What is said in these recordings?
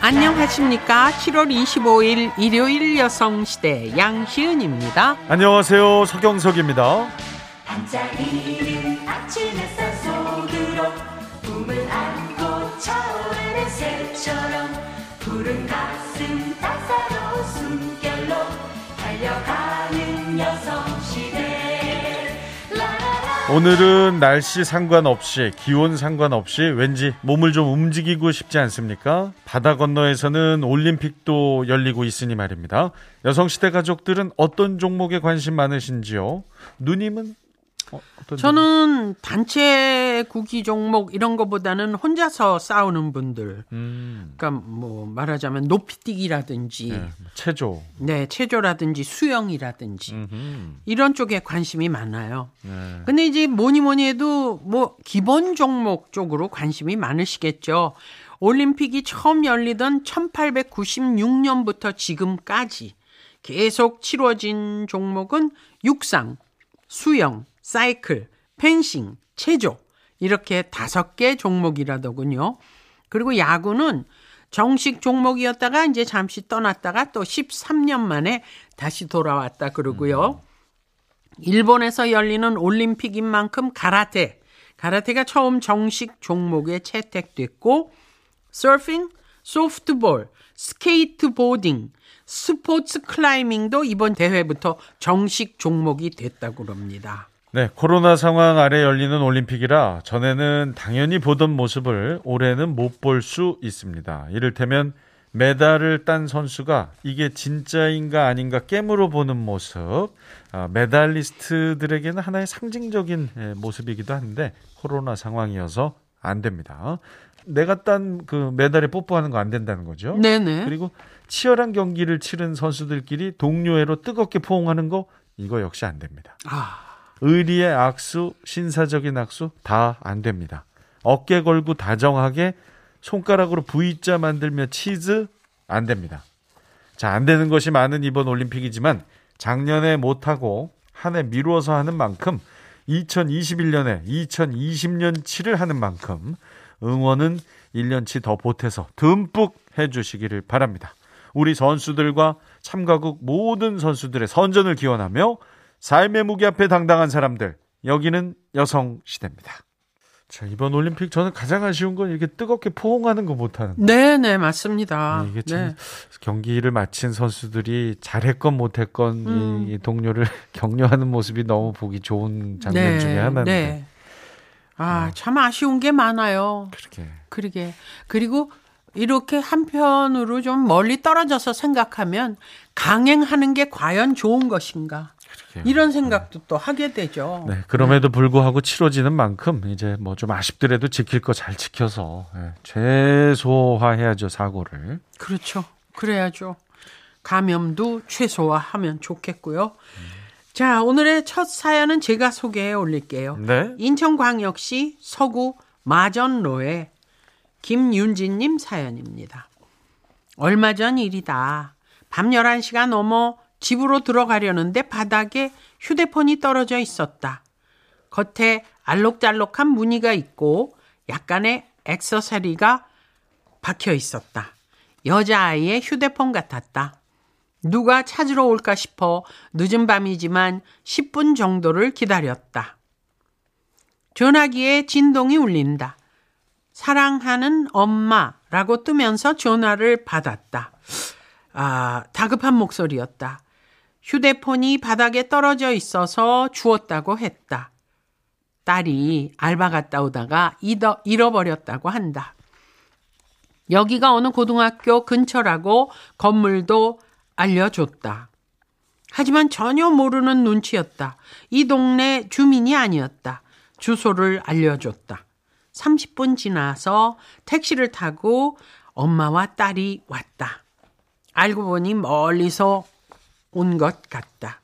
안녕하십니까. 7월 25일 일요일 여성시대 양시은입니다. 안녕하세요. 서경석입니다. 반짝이 오늘은 날씨 상관없이 기온 상관없이 왠지 몸을 좀 움직이고 싶지 않습니까? 바다 건너에서는 올림픽도 열리고 있으니 말입니다. 여성시대 가족들은 어떤 종목에 관심 많으신지요? 누님은 어, 저는 단체 구기 종목 이런 거보다는 혼자서 싸우는 분들. 음, 그러니까 뭐 말하자면 높이뛰기라든지 네, 체조. 네, 체조라든지 수영이라든지 음흠, 이런 쪽에 관심이 많아요. 네. 근데 이제 뭐니 뭐니 해도 뭐 기본 종목 쪽으로 관심이 많으시겠죠. 올림픽이 처음 열리던 1896년부터 지금까지 계속 치러진 종목은 육상, 수영, 사이클, 펜싱, 체조 이렇게 다섯 개 종목이라더군요. 그리고 야구는 정식 종목이었다가 이제 잠시 떠났다가 또 13년 만에 다시 돌아왔다 그러고요. 일본에서 열리는 올림픽인 만큼 가라테, 가라테가 처음 정식 종목에 채택됐고 서핑, 소프트볼, 스케이트보딩, 스포츠 클라이밍도 이번 대회부터 정식 종목이 됐다고 그럽니다. 네, 코로나 상황 아래 열리는 올림픽이라 전에는 당연히 보던 모습을 올해는 못 볼 수 있습니다. 이를테면 메달을 딴 선수가 이게 진짜인가 아닌가 깨물어 보는 모습, 아, 메달리스트들에게는 하나의 상징적인 예, 모습이기도 한데 코로나 상황이어서 안 됩니다. 내가 딴 그 메달에 뽀뽀하는 거 안 된다는 거죠. 네네. 그리고 치열한 경기를 치른 선수들끼리 동료애로 뜨겁게 포옹하는 거 이거 역시 안 됩니다. 아, 의리의 악수, 신사적인 악수 다 안 됩니다. 어깨 걸고 다정하게 손가락으로 V자 만들며 치즈 안 됩니다. 자, 안 되는 것이 많은 이번 올림픽이지만 작년에 못하고 한 해 미루어서 하는 만큼 2021년에 2020년 치를 하는 만큼 응원은 1년치 더 보태서 듬뿍 해주시기를 바랍니다. 우리 선수들과 참가국 모든 선수들의 선전을 기원하며 삶의 무게 앞에 당당한 사람들 여기는 여성 시대입니다. 자 이번 올림픽 저는 가장 아쉬운 건 이렇게 뜨겁게 포옹하는 거 못하는 거. 네네 맞습니다. 네, 이게 참 네. 경기를 마친 선수들이 잘했건 못했건 음. 이 동료를 격려하는 모습이 너무 보기 좋은 장면 네, 중에 하나인데 네. 아, 참 아쉬운 게 많아요. 그렇게 그러게. 그리고 이렇게 한편으로 좀 멀리 떨어져서 생각하면 강행하는 게 과연 좋은 것인가? 이런 생각도 또 하게 되죠. 네, 그럼에도 불구하고 치러지는 만큼 이제 뭐 좀 아쉽더라도 지킬 거 잘 지켜서 예, 최소화해야죠 사고를. 그렇죠. 그래야죠. 감염도 최소화하면 좋겠고요. 자, 오늘의 첫 사연은 제가 소개해 올릴게요. 네. 인천광역시 서구 마전로의 김윤진님 사연입니다. 얼마 전 일이다. 밤 11시가 넘어 집으로 들어가려는데 바닥에 휴대폰이 떨어져 있었다. 겉에 알록달록한 무늬가 있고 약간의 액세서리가 박혀 있었다. 여자아이의 휴대폰 같았다. 누가 찾으러 올까 싶어 늦은 밤이지만 10분 정도를 기다렸다. 전화기에 진동이 울린다. 사랑하는 엄마라고 뜨면서 전화를 받았다. 아, 다급한 목소리였다. 휴대폰이 바닥에 떨어져 있어서 주웠다고 했다. 딸이 알바 갔다 오다가 잃어, 잃어버렸다고 한다. 여기가 어느 고등학교 근처라고 건물도 알려줬다. 하지만 전혀 모르는 눈치였다. 이 동네 주민이 아니었다. 주소를 알려줬다. 30분 지나서 택시를 타고 엄마와 딸이 왔다. 알고 보니 멀리서 온 것 같다.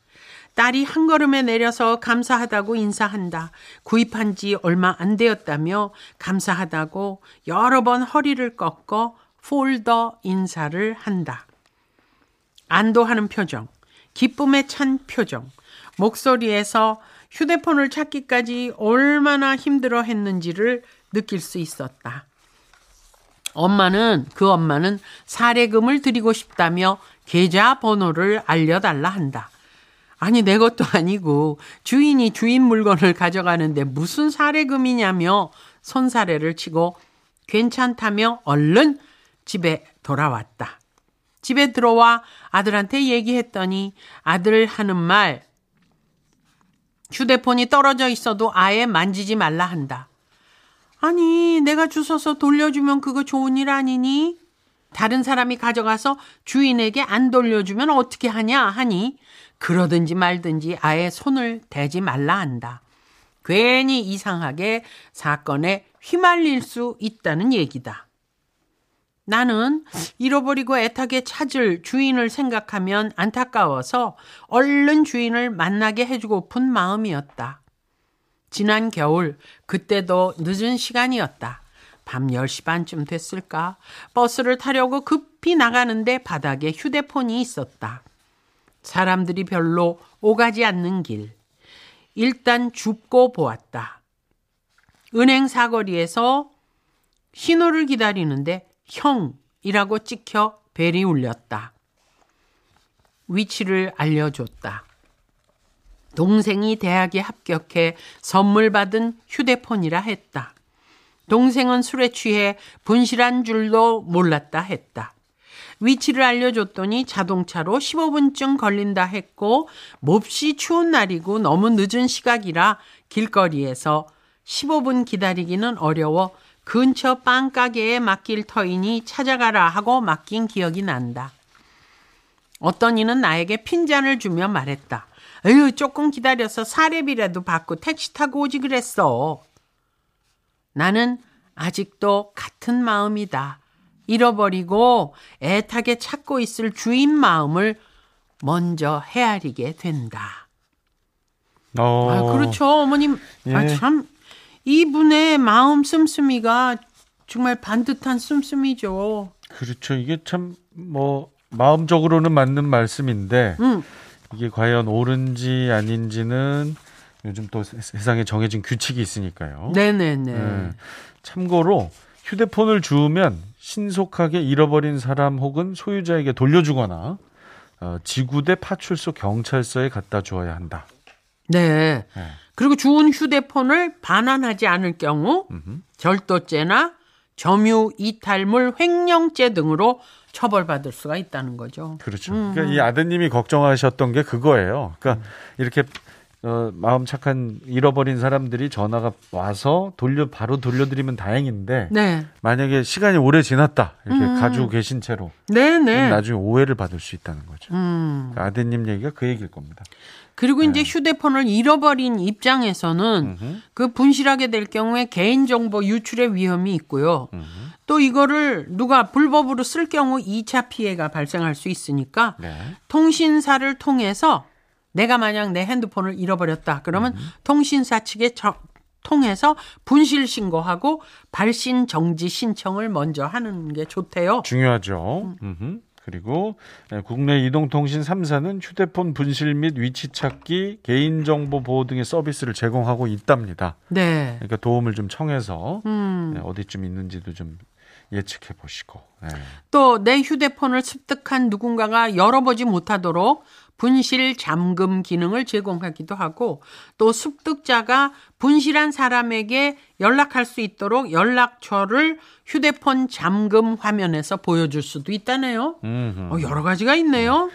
딸이 한 걸음에 내려서 감사하다고 인사한다. 구입한 지 얼마 안 되었다며 감사하다고 여러 번 허리를 꺾어 폴더 인사를 한다. 안도하는 표정, 기쁨에 찬 표정, 목소리에서 휴대폰을 찾기까지 얼마나 힘들어 했는지를 느낄 수 있었다. 엄마는 그 엄마는 사례금을 드리고 싶다며 계좌 번호를 알려달라 한다. 아니 내 것도 아니고 주인이 주인 물건을 가져가는데 무슨 사례금이냐며 손사래를 치고 괜찮다며 얼른 집에 돌아왔다. 집에 들어와 아들한테 얘기했더니 아들 하는 말 휴대폰이 떨어져 있어도 아예 만지지 말라 한다. 아니, 내가 주워서 돌려주면 그거 좋은 일 아니니? 다른 사람이 가져가서 주인에게 안 돌려주면 어떻게 하냐 하니 그러든지 말든지 아예 손을 대지 말라 한다. 괜히 이상하게 사건에 휘말릴 수 있다는 얘기다. 나는 잃어버리고 애타게 찾을 주인을 생각하면 안타까워서 얼른 주인을 만나게 해주고픈 마음이었다. 지난 겨울, 그때도 늦은 시간이었다. 밤 10시 반쯤 됐을까? 버스를 타려고 급히 나가는데 바닥에 휴대폰이 있었다. 사람들이 별로 오가지 않는 길. 일단 줍고 보았다. 은행 사거리에서 신호를 기다리는데 형이라고 찍혀 벨이 울렸다. 위치를 알려줬다. 동생이 대학에 합격해 선물 받은 휴대폰이라 했다. 동생은 술에 취해 분실한 줄도 몰랐다 했다. 위치를 알려줬더니 자동차로 15분쯤 걸린다 했고 몹시 추운 날이고 너무 늦은 시각이라 길거리에서 15분 기다리기는 어려워 근처 빵가게에 맡길 터이니 찾아가라 하고 맡긴 기억이 난다. 어떤 이는 나에게 핀잔을 주며 말했다. 에휴, 조금 기다려서 사례비라도 받고 택시 타고 오지 그랬어. 나는 아직도 같은 마음이다. 잃어버리고 애타게 찾고 있을 주인 마음을 먼저 헤아리게 된다. 어, 아, 그렇죠, 어머님. 예. 아, 참, 이분의 마음 씀씀이가 정말 반듯한 씀씀이죠. 그렇죠. 이게 참 뭐 마음적으로는 맞는 말씀인데 음, 이게 과연 옳은지 아닌지는 요즘 또 세- 세상에 정해진 규칙이 있으니까요. 네네네. 예. 참고로 휴대폰을 주우면 신속하게 잃어버린 사람 혹은 소유자에게 돌려주거나 어, 지구대 파출소 경찰서에 갖다 주어야 한다. 네. 예. 그리고 주운 휴대폰을 반환하지 않을 경우 절도죄나 점유 이탈물 횡령죄 등으로 처벌받을 수가 있다는 거죠. 그렇죠. 그러니까 이 아드님이 걱정하셨던 게 그거예요. 그러니까 이렇게 어, 마음 착한 잃어버린 사람들이 전화가 와서 돌려 바로 돌려드리면 다행인데 네. 만약에 시간이 오래 지났다 이렇게 가지고 계신 채로 네네. 그럼 나중에 오해를 받을 수 있다는 거죠. 음. 그러니까 아드님 얘기가 그 얘기일 겁니다. 그리고 이제 휴대폰을 잃어버린 입장에서는 음흠. 그 분실하게 될 경우에 개인정보 유출의 위험이 있고요. 또 이거를 누가 불법으로 쓸 경우 2차 피해가 발생할 수 있으니까 네. 통신사를 통해서 내가 만약 내 핸드폰을 잃어버렸다. 그러면 통신사 측에 저- 통해서 분실 신고하고 발신 정지 신청을 먼저 하는 게 좋대요. 중요하죠. 음흠. 그리고 네, 국내 이동통신 3사는 휴대폰 분실 및 위치 찾기, 개인정보 보호 등의 서비스를 제공하고 있답니다. 네. 그러니까 도움을 좀 청해서 음. 네, 어디쯤 있는지도 좀 예측해 보시고. 네. 또내 휴대폰을 습득한 누군가가 열어보지 못하도록 분실 잠금 기능을 제공하기도 하고 또 습득자가 분실한 사람에게 연락할 수 있도록 연락처를 휴대폰 잠금 화면에서 보여줄 수도 있다네요. 음흠. 어, 여러 가지가 있네요.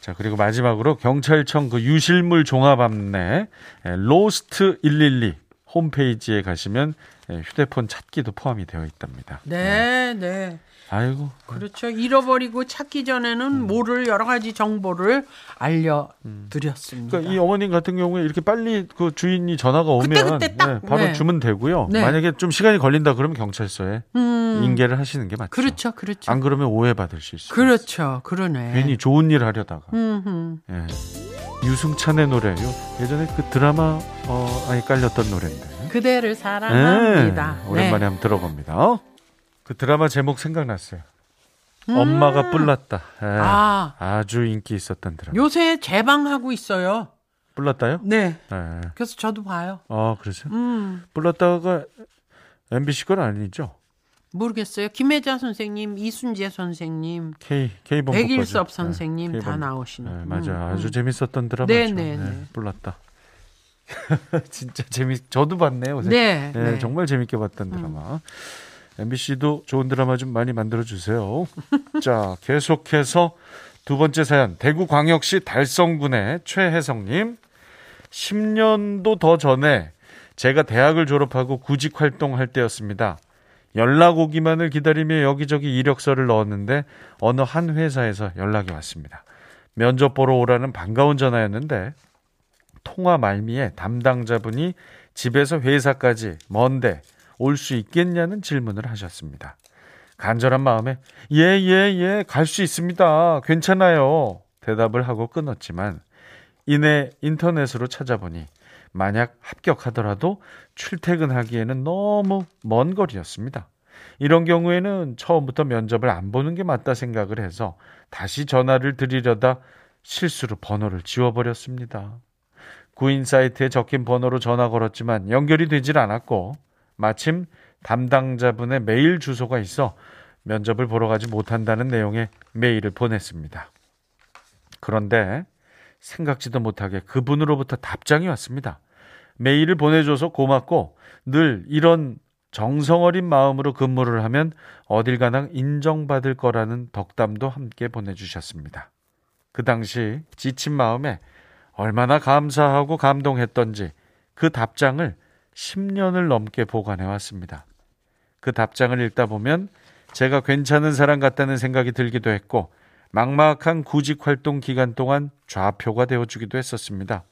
자, 그리고 마지막으로 경찰청 그 유실물 종합 안내 로스트 112 홈페이지에 가시면 예, 휴대폰 찾기도 포함이 되어 있답니다. 네, 네. 아이고. 그렇죠. 잃어버리고 찾기 전에는 모를 여러 가지 정보를 알려드렸습니다. 그러니까 이 어머님 같은 경우에 이렇게 빨리 그 주인이 전화가 오면 그때 그때 딱, 예, 바로 네. 주면 되고요. 네. 만약에 좀 시간이 걸린다 그러면 경찰서에 음, 인계를 하시는 게 맞죠. 그렇죠, 그렇죠. 안 그러면 오해받을 수 있어요. 그렇죠, 그러네. 괜히 좋은 일 하려다가. 음흠. 예. 유승찬의 노래요. 예전에 그 드라마 어 아니 깔렸던 노래인데. 그대를 사랑합니다. 예, 오랜만에 네. 한번 들어봅니다. 그 드라마 제목 생각났어요. 엄마가 뿔났다. 예. 아, 아주 인기 있었던 드라마. 요새 재방하고 있어요. 불렀다요? 네. 네. 그래서 저도 봐요. 아, 그러세요? 음, 불렀다가 MBC 건 아니죠? 모르겠어요. 김혜자 선생님, 이순재 선생님, K K본 백일섭 거죠. 선생님 네, 다. 나오시는. 네, 맞아. 음, 아주 음. 재밌었던 드라마죠. 네, 네, 네. 불렀다. 진짜 재밌. 저도 봤네요. 네, 네, 네. 정말 재밌게 봤던 드라마. MBC도 좋은 드라마 좀 많이 만들어 주세요. 자, 계속해서 두 번째 사연. 대구광역시 달성군의 최혜성 님. 10년도 더 전에 제가 대학을 졸업하고 구직 활동할 때였습니다. 연락 오기만을 기다리며 여기저기 이력서를 넣었는데 어느 한 회사에서 연락이 왔습니다. 면접 보러 오라는 반가운 전화였는데 통화 말미에 담당자분이 집에서 회사까지 먼데 올 수 있겠냐는 질문을 하셨습니다. 간절한 마음에 예, 예, 예, 갈 수 있습니다. 괜찮아요. 대답을 하고 끊었지만 이내 인터넷으로 찾아보니 만약 합격하더라도 출퇴근하기에는 너무 먼 거리였습니다. 이런 경우에는 처음부터 면접을 안 보는 게 맞다 생각을 해서 다시 전화를 드리려다 실수로 번호를 지워버렸습니다. 구인 사이트에 적힌 번호로 전화 걸었지만 연결이 되질 않았고 마침 담당자분의 메일 주소가 있어 면접을 보러 가지 못한다는 내용의 메일을 보냈습니다. 그런데 생각지도 못하게 그분으로부터 답장이 왔습니다. 메일을 보내줘서 고맙고 늘 이런 정성어린 마음으로 근무를 하면 어딜 가나 인정받을 거라는 덕담도 함께 보내주셨습니다. 그 당시 지친 마음에 얼마나 감사하고 감동했던지 그 답장을 10년을 넘게 보관해 왔습니다. 그 답장을 읽다 보면 제가 괜찮은 사람 같다는 생각이 들기도 했고 막막한 구직 활동 기간 동안 좌표가 되어 주기도 했었습니다.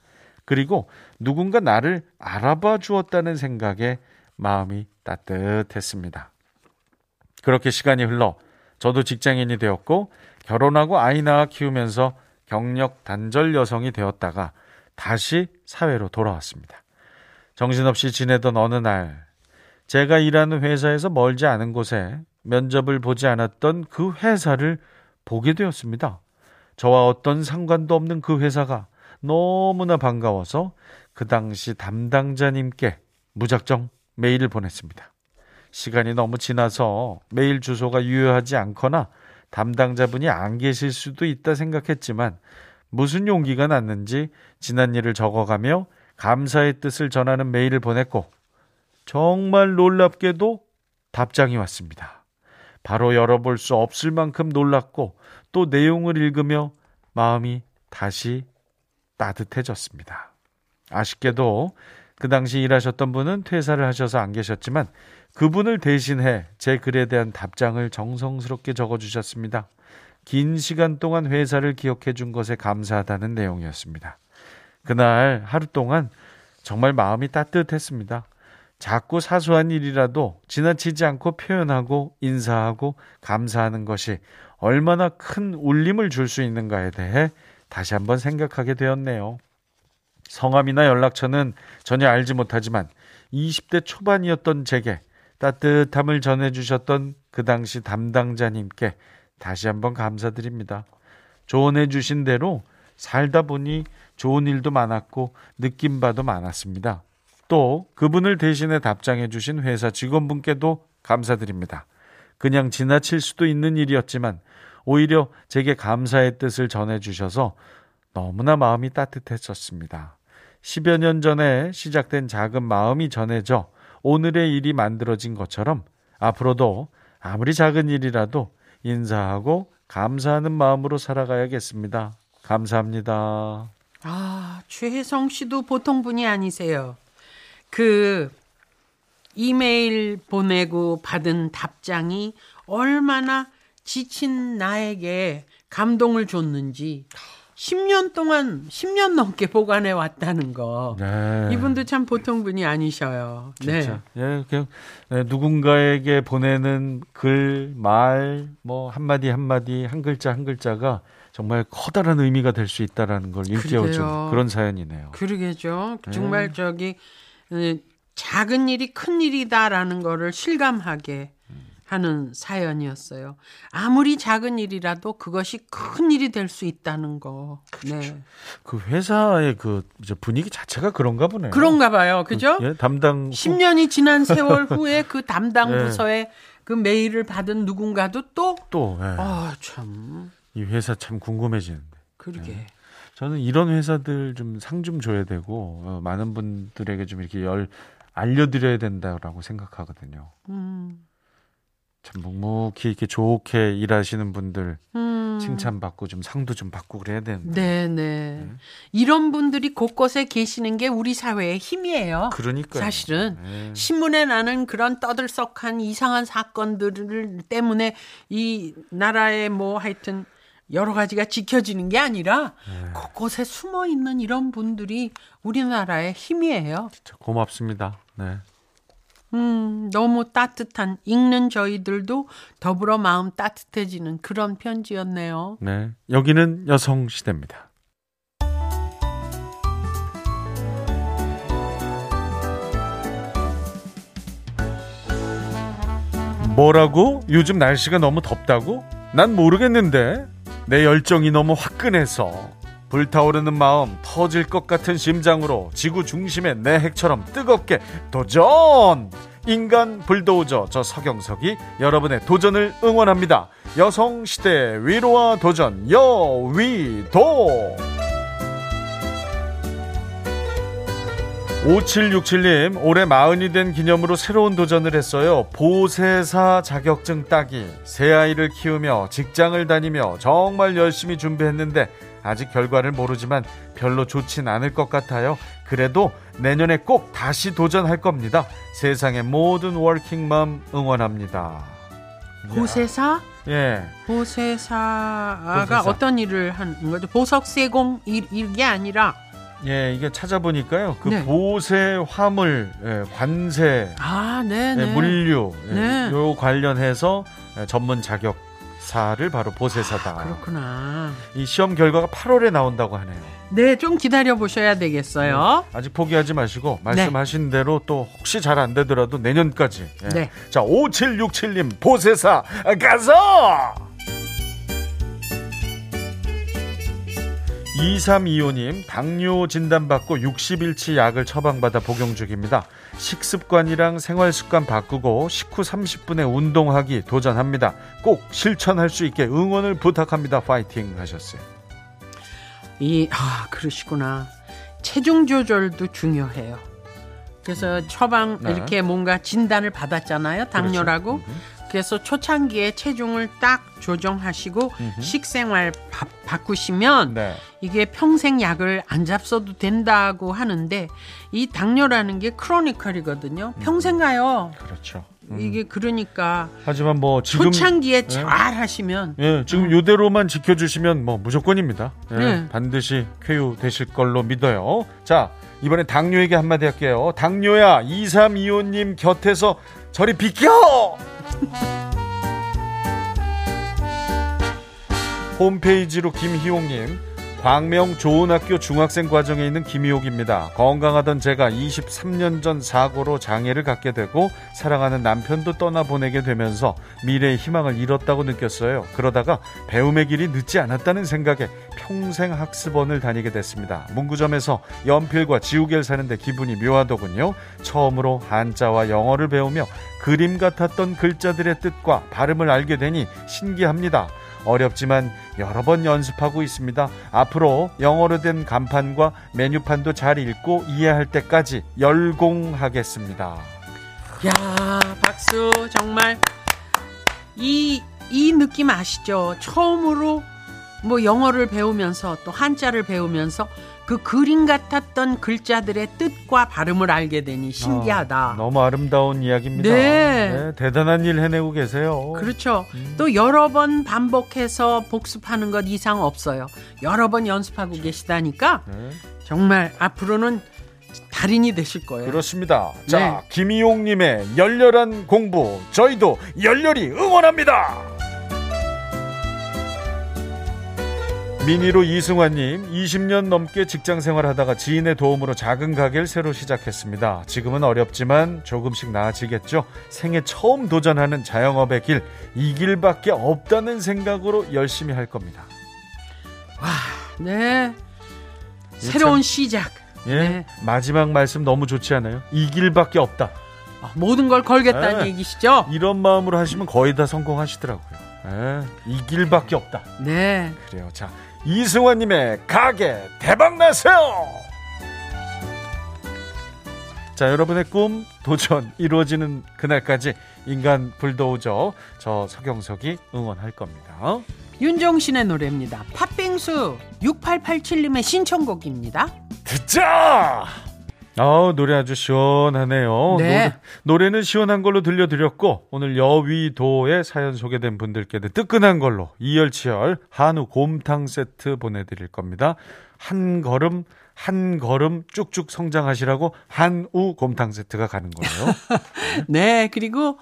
그리고 누군가 나를 알아봐 주었다는 생각에 마음이 따뜻했습니다. 그렇게 시간이 흘러 저도 직장인이 되었고 결혼하고 아이 낳아 키우면서 경력 단절 여성이 되었다가 다시 사회로 돌아왔습니다. 정신없이 지내던 어느 날 제가 일하는 회사에서 멀지 않은 곳에 면접을 보지 않았던 그 회사를 보게 되었습니다. 저와 어떤 상관도 없는 그 회사가 너무나 반가워서 그 당시 담당자님께 무작정 메일을 보냈습니다. 시간이 너무 지나서 메일 주소가 유효하지 않거나 담당자분이 안 계실 수도 있다 생각했지만 무슨 용기가 났는지 지난 일을 적어가며 감사의 뜻을 전하는 메일을 보냈고 정말 놀랍게도 답장이 왔습니다. 바로 열어볼 수 없을 만큼 놀랐고 또 내용을 읽으며 마음이 다시 따뜻해졌습니다. 아쉽게도 그 당시 일하셨던 분은 퇴사를 하셔서 안 계셨지만 그분을 대신해 제 글에 대한 답장을 정성스럽게 적어주셨습니다. 긴 시간 동안 회사를 기억해 준 것에 감사하다는 내용이었습니다. 그날 하루 동안 정말 마음이 따뜻했습니다. 작고 사소한 일이라도 지나치지 않고 표현하고 인사하고 감사하는 것이 얼마나 큰 울림을 줄 수 있는가에 대해 다시 한번 생각하게 되었네요. 성함이나 연락처는 전혀 알지 못하지만 20대 초반이었던 제게 따뜻함을 전해주셨던 그 당시 담당자님께 다시 한번 감사드립니다. 조언해 주신 대로 살다 보니 좋은 일도 많았고 느낀 바도 많았습니다. 또 그분을 대신해 답장해 주신 회사 직원분께도 감사드립니다. 그냥 지나칠 수도 있는 일이었지만 오히려 제게 감사의 뜻을 전해 주셔서 너무나 마음이 따뜻해졌습니다. 10여 년 전에 시작된 작은 마음이 전해져 오늘의 일이 만들어진 것처럼 앞으로도 아무리 작은 일이라도 인사하고 감사하는 마음으로 살아가야겠습니다. 감사합니다. 아, 최혜성 씨도 보통 분이 아니세요. 그 이메일 보내고 받은 답장이 얼마나 지친 나에게 감동을 줬는지 10년 동안 10년 넘게 보관해 왔다는 거. 네. 이분도 참 보통 분이 아니셔요. 진짜. 예, 그냥 네, 누군가에게 보내는 글, 말, 뭐 한마디 한마디, 한 글자 한 글자가 정말 커다란 의미가 될 수 있다라는 걸 일깨워준. 그런 사연이네요. 그러게죠. 네. 정말 저기 어, 작은 일이 큰 일이다라는 거를 실감하게 하는 사연이었어요. 아무리 작은 일이라도 그것이 큰 일이 될 수 있다는 거. 네. 그 회사의 그 분위기 자체가 그런가 보네요. 그런가 봐요. 그죠? 예, 담당 10년이 지난 세월 후에 그 담당 네. 부서에 그 메일을 받은 누군가도 또, 또 예. 아, 참, 이 회사 참 궁금해지는데. 그러게. 저는 이런 회사들 좀상좀 줘야 되고 어, 많은 분들에게 좀 이렇게 열 알려드려야 된다라고 생각하거든요. 음, 참 묵묵히 이렇게 좋게 일하시는 분들 음. 칭찬받고 좀 상도 좀 받고 그래야 되는데. 네, 네. 이런 분들이 곳곳에 계시는 게 우리 사회의 힘이에요. 그러니까요. 사실은 네. 신문에 나는 그런 떠들썩한 이상한 사건들 때문에 이 나라의 뭐 하여튼 여러 가지가 지켜지는 게 아니라 네. 곳곳에 숨어 있는 이런 분들이 우리나라의 힘이에요. 진짜 고맙습니다. 네. 음, 너무 따뜻한 읽는 저희들도 더불어 마음 따뜻해지는 그런 편지였네요. 네. 여기는 여성 시대입니다. 뭐라고? 요즘 날씨가 너무 덥다고? 난 모르겠는데. 내 열정이 너무 화끈해서 불타오르는 마음 터질 것 같은 심장으로 지구 중심의 내 핵처럼 뜨겁게 도전! 인간 불도저 저 서경석이 여러분의 도전을 응원합니다. 여성 시대 위로와 도전 여위도 5767님 올해 마흔이 된 기념으로 새로운 도전을 했어요. 보세사 자격증 따기. 새 아이를 키우며 직장을 다니며 정말 열심히 준비했는데 아직 결과를 모르지만 별로 좋진 않을 것 같아요. 그래도 내년에 꼭 다시 도전할 겁니다. 세상의 모든 워킹맘 응원합니다. 보세사? 예. 보세사가 보세사. 어떤 일을 하는 거죠? 보석 세공 일, 이게 아니라 예, 이게 찾아보니까요. 그 네. 보세, 화물, 예, 관세, 아, 네, 네, 네. 물류 예, 네. 요 관련해서 예, 전문 자격 사를 바로 보세사다. 아, 그렇구나. 이 시험 결과가 8월에 나온다고 하네요. 네, 좀 기다려 보셔야 되겠어요. 아직 포기하지 마시고 말씀하신 대로 또 혹시 잘 안 되더라도 내년까지. 예. 네. 자, 5767님 보세사 가서 2325님 당뇨 진단받고 60일치 약을 처방받아 복용 중입니다. 식습관이랑 생활습관 바꾸고 식후 30분의 운동하기 도전합니다. 꼭 실천할 수 있게 응원을 부탁합니다. 파이팅 하셨어요. 이, 아, 그러시구나. 체중 조절도 중요해요. 그래서 처방 네. 이렇게 뭔가 진단을 받았잖아요. 당뇨라고. 그렇죠. 그래서 초창기에 체중을 딱 조정하시고 식생활 바, 바꾸시면 네. 이게 평생 약을 안 잡숴도 된다고 하는데 이 당뇨라는 게 크로니컬이거든요. 평생 가요. 그렇죠. 이게 그러니까 하지만 뭐 지금 초창기에 네. 잘 하시면 예, 지금 요대로만 지켜주시면 뭐 무조건입니다. 예, 네. 반드시 쾌유 되실 걸로 믿어요. 자, 이번에 당뇨에게 한마디 할게요. 당뇨야, 2325님 곁에서 저리 비켜! 홈페이지로 김희옥님, 광명 좋은 학교 중학생 과정에 있는 김희옥입니다. 건강하던 제가 23년 전 사고로 장애를 갖게 되고 사랑하는 남편도 떠나보내게 되면서 미래의 희망을 잃었다고 느꼈어요. 그러다가 배움의 길이 늦지 않았다는 생각에 평생 학습원을 다니게 됐습니다. 문구점에서 연필과 지우개를 사는데 기분이 묘하더군요. 처음으로 한자와 영어를 배우며 그림 같았던 글자들의 뜻과 발음을 알게 되니 신기합니다. 어렵지만 여러 번 연습하고 있습니다. 앞으로 영어로 된 간판과 메뉴판도 잘 읽고 이해할 때까지 열공하겠습니다. 야 박수 정말 이이 느낌 아시죠? 처음으로 뭐 영어를 배우면서 또 한자를 배우면서 그 그림 같았던 글자들의 뜻과 발음을 알게 되니 신기하다. 어, 너무 아름다운 이야기입니다. 네. 대단한 일 해내고 계세요. 그렇죠. 또 여러 번 반복해서 복습하는 것 이상 없어요. 여러 번 연습하고 계시다니까 네, 정말 앞으로는 달인이 되실 거예요. 그렇습니다. 자, 네. 김희용님의 열렬한 공부 저희도 열렬히 응원합니다. 미니로 이승환님, 20년 넘게 직장 생활하다가 지인의 도움으로 작은 가게를 새로 시작했습니다. 지금은 어렵지만 조금씩 나아지겠죠. 생애 처음 도전하는 자영업의 길, 이 길밖에 없다는 생각으로 열심히 할 겁니다. 네. 새로운 시작. 예, 네. 마지막 말씀 너무 좋지 않아요? 이 길밖에 없다. 아, 모든 걸 걸겠다는 네. 얘기시죠? 이런 마음으로 하시면 거의 다 성공하시더라고요. 예, 이 길밖에 없다. 네. 그래요. 자, 이승환님의 가게 대박 나세요. 자, 여러분의 꿈 도전 이루어지는 그날까지 인간 불도우저 저 서경석이 응원할 겁니다. 윤종신의 노래입니다. 팥빙수 6887님의 신청곡입니다. 듣자. 아 노래 아주 시원하네요. 네. 노래, 는 시원한 걸로 들려드렸고 오늘 여위도에 사연 소개된 분들께는 뜨끈한 걸로 이열치열 한우 곰탕 세트 보내드릴 겁니다. 한 걸음 한 걸음 쭉쭉 성장하시라고 한우 곰탕 세트가 가는 거예요. 네, 그리고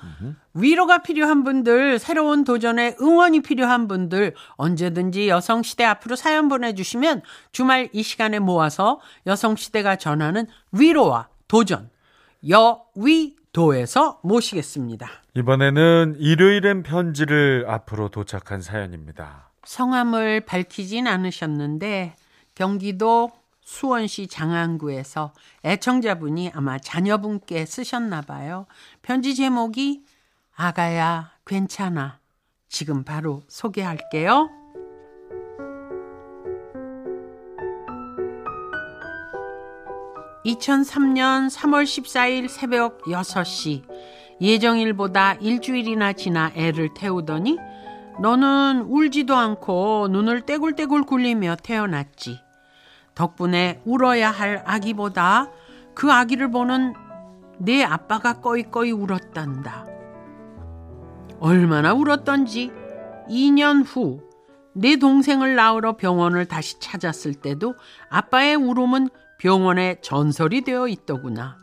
위로가 필요한 분들, 새로운 도전에 응원이 필요한 분들, 언제든지 여성시대 앞으로 사연 보내주시면 주말 이 시간에 모아서 여성시대가 전하는 위로와 도전, 여위 도에서 모시겠습니다. 이번에는 일요일엔 편지를 앞으로 도착한 사연입니다. 성함을 밝히진 않으셨는데, 경기도 수원시 장안구에서 애청자분이 아마 자녀분께 쓰셨나 봐요. 편지 제목이 아가야 괜찮아. 지금 바로 소개할게요. (2003년 3월 14일) 새벽 6시 예정일보다 일주일이나 지나 애를 태우더니 너는 울지도 않고 눈을 떼굴떼굴 굴리며 태어났지. 덕분에 울어야 할 아기보다 그 아기를 보는 내 아빠가 꺼이꺼이 울었단다. 얼마나 울었던지 2년 후 내 동생을 낳으러 병원을 다시 찾았을 때도 아빠의 울음은 병원에 전설이 되어 있더구나.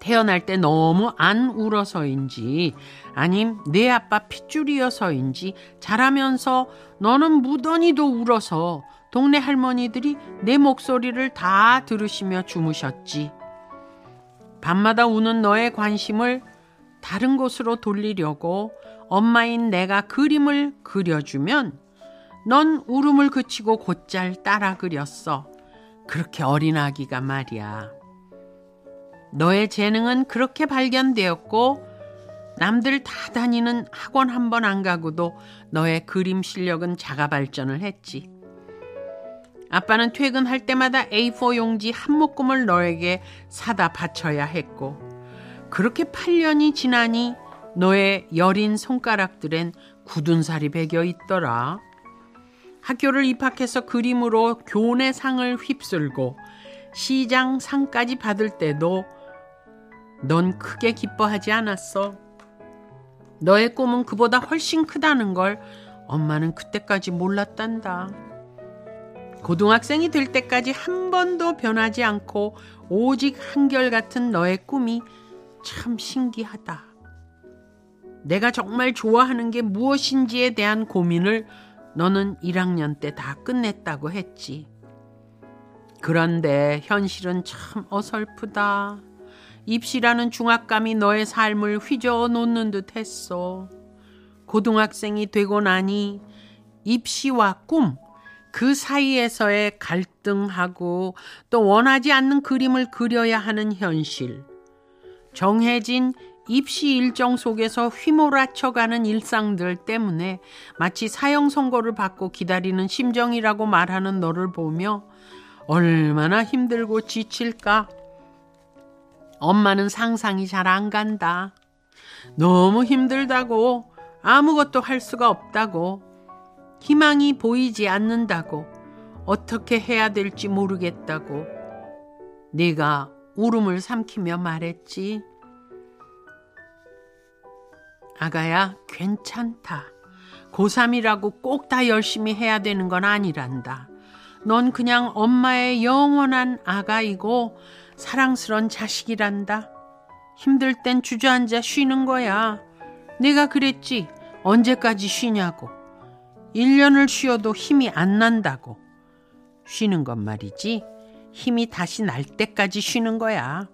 태어날 때 너무 안 울어서인지 아님 내 아빠 핏줄이어서인지 자라면서 너는 무던히도 울어서 동네 할머니들이 내 목소리를 다 들으시며 주무셨지. 밤마다 우는 너의 관심을 다른 곳으로 돌리려고 엄마인 내가 그림을 그려주면 넌 울음을 그치고 곧잘 따라 그렸어. 그렇게 어린 아기가 말이야. 너의 재능은 그렇게 발견되었고 남들 다 다니는 학원 한 번 안 가고도 너의 그림 실력은 자가 발전을 했지. 아빠는 퇴근할 때마다 A4 용지 한 묶음을 너에게 사다 바쳐야 했고 그렇게 8년이 지나니 너의 여린 손가락들엔 굳은 살이 배겨 있더라. 학교를 입학해서 그림으로 교내 상을 휩쓸고 시장 상까지 받을 때도 넌 크게 기뻐하지 않았어. 너의 꿈은 그보다 훨씬 크다는 걸 엄마는 그때까지 몰랐단다. 고등학생이 될 때까지 한 번도 변하지 않고 오직 한결같은 너의 꿈이 참 신기하다. 내가 정말 좋아하는 게 무엇인지에 대한 고민을 너는 1학년 때 다 끝냈다고 했지. 그런데 현실은 참 어설프다. 입시라는 중압감이 너의 삶을 휘저어 놓는 듯 했어. 고등학생이 되고 나니 입시와 꿈, 그 사이에서의 갈등하고 또 원하지 않는 그림을 그려야 하는 현실. 정해진 입시 일정 속에서 휘몰아쳐가는 일상들 때문에 마치 사형 선고를 받고 기다리는 심정이라고 말하는 너를 보며 얼마나 힘들고 지칠까. 엄마는 상상이 잘 안 간다. 너무 힘들다고 아무것도 할 수가 없다고 희망이 보이지 않는다고 어떻게 해야 될지 모르겠다고 네가 울음을 삼키며 말했지. 아가야, 괜찮다. 고3이라고 꼭 다 열심히 해야 되는 건 아니란다. 넌 그냥 엄마의 영원한 아가이고 사랑스런 자식이란다. 힘들 땐 주저앉아 쉬는 거야. 내가 그랬지. 언제까지 쉬냐고. 1년을 쉬어도 힘이 안 난다고. 쉬는 건 말이지. 힘이 다시 날 때까지 쉬는 거야.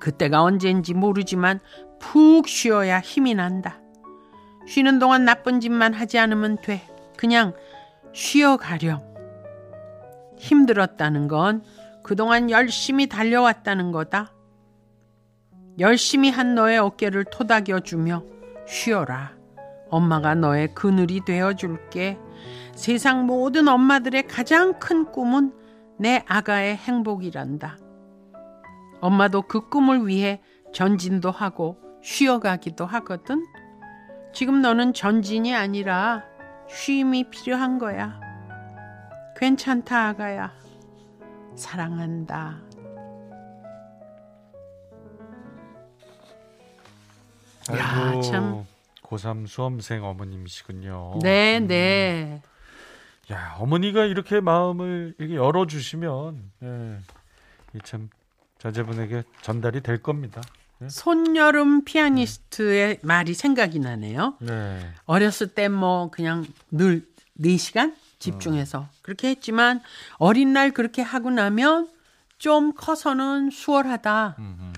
그때가 언제인지 모르지만 푹 쉬어야 힘이 난다. 쉬는 동안 나쁜 짓만 하지 않으면 돼. 그냥 쉬어가렴. 힘들었다는 건 그동안 열심히 달려왔다는 거다. 열심히 한 너의 어깨를 토닥여주며 쉬어라. 엄마가 너의 그늘이 되어 줄게. 세상 모든 엄마들의 가장 큰 꿈은 내 아가의 행복이란다. 엄마도 그 꿈을 위해 전진도 하고 쉬어가기도 하거든. 지금 너는 전진이 아니라 쉼이 필요한 거야. 괜찮다, 아가야. 사랑한다. 야, 아이고, 참. 고3 수험생 어머님이시군요. 네, 네. 야, 어머니가 이렇게 마음을 이렇게 열어주시면, 예, 이참 자제분에게 전달이 될 겁니다. 손여름 피아니스트의 말이 생각이 나네요. 네. 어렸을 때 뭐 그냥 늘 4시간 집중해서 그렇게 했지만 어린 날 그렇게 하고 나면 좀 커서는 수월하다. 음,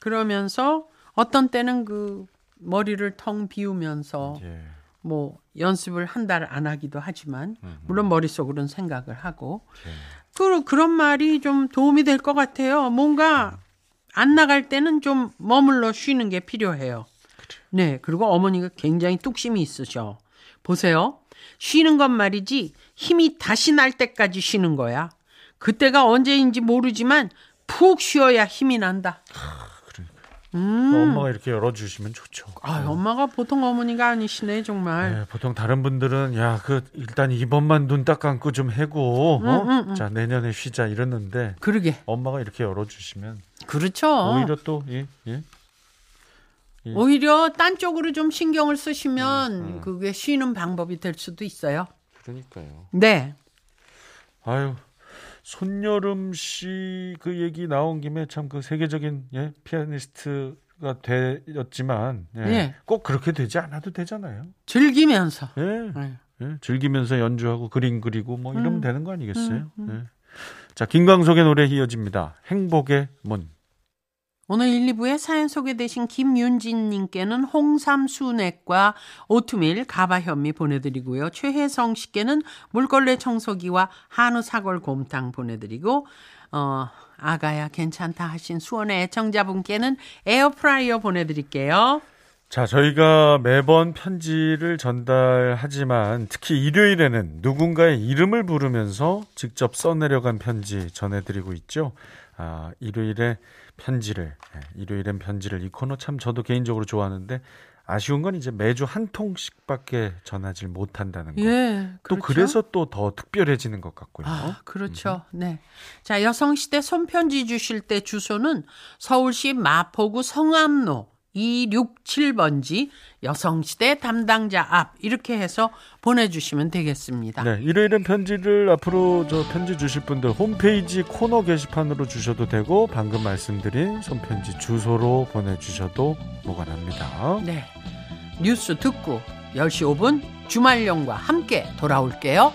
그러면서 어떤 때는 그 머리를 텅 비우면서 예. 뭐 연습을 한 달 안 하기도 하지만 물론 머릿속으로는 생각을 하고 그, 그런 말이 좀 도움이 될 것 같아요. 뭔가 안 나갈 때는 좀 머물러 쉬는 게 필요해요. 네, 그리고 어머니가 굉장히 뚝심이 있으셔. 보세요. 쉬는 건 말이지 힘이 다시 날 때까지 쉬는 거야. 그때가 언제인지 모르지만 푹 쉬어야 힘이 난다. 엄마가 이렇게 열어주시면 좋죠. 아, 엄마가 보통 어머니가 아니시네 정말. 네, 보통 다른 분들은 야 그 일단 이번만 눈 딱 감고 좀 해고 어? 자 내년에 쉬자 이러는데 그러게. 엄마가 이렇게 열어주시면 그렇죠. 오히려 또 예, 예. 오히려 딴 쪽으로 좀 신경을 쓰시면 그게 쉬는 방법이 될 수도 있어요. 그러니까요. 네. 아유 손여름 씨 그 얘기 나온 김에 참 그 세계적인 예, 피아니스트가 되었지만 예, 예. 꼭 그렇게 되지 않아도 되잖아요. 즐기면서. 예. 네. 예, 즐기면서 연주하고 그림 그리고 뭐 이러면 되는 거 아니겠어요? 예. 자 김광석의 노래 이어집니다. 행복의 문. 오늘 1, 2부에 사연 소개되신 김윤진님께는 홍삼 수액과 오트밀 가바 현미 보내드리고요. 최혜성 씨께는 물걸레 청소기와 한우 사골 곰탕 보내드리고 어, 아가야 괜찮다 하신 수원의 애청자분께는 에어프라이어 보내드릴게요. 자, 저희가 매번 편지를 전달하지만 특히 일요일에는 누군가의 이름을 부르면서 직접 써내려간 편지 전해드리고 있죠. 아, 일요일에 편지를, 예, 일요일엔 편지를 이 코너 참 저도 개인적으로 좋아하는데 아쉬운 건 이제 매주 한 통씩밖에 전하지 못한다는 거. 예. 또 그렇죠? 그래서 또 더 특별해지는 것 같고요. 아, 그렇죠. 네. 자, 여성시대 손편지 주실 때 주소는 서울시 마포구 성암로 267번지 여성시대 담당자 앞 이렇게 해서 보내주시면 되겠습니다. 네, 일요일엔 편지를 앞으로 저 편지 주실 분들 홈페이지 코너 게시판으로 주셔도 되고 방금 말씀드린 손편지 주소로 보내주셔도 무관합니다. 네. 뉴스 듣고 10시 5분 주말용과 함께 돌아올게요.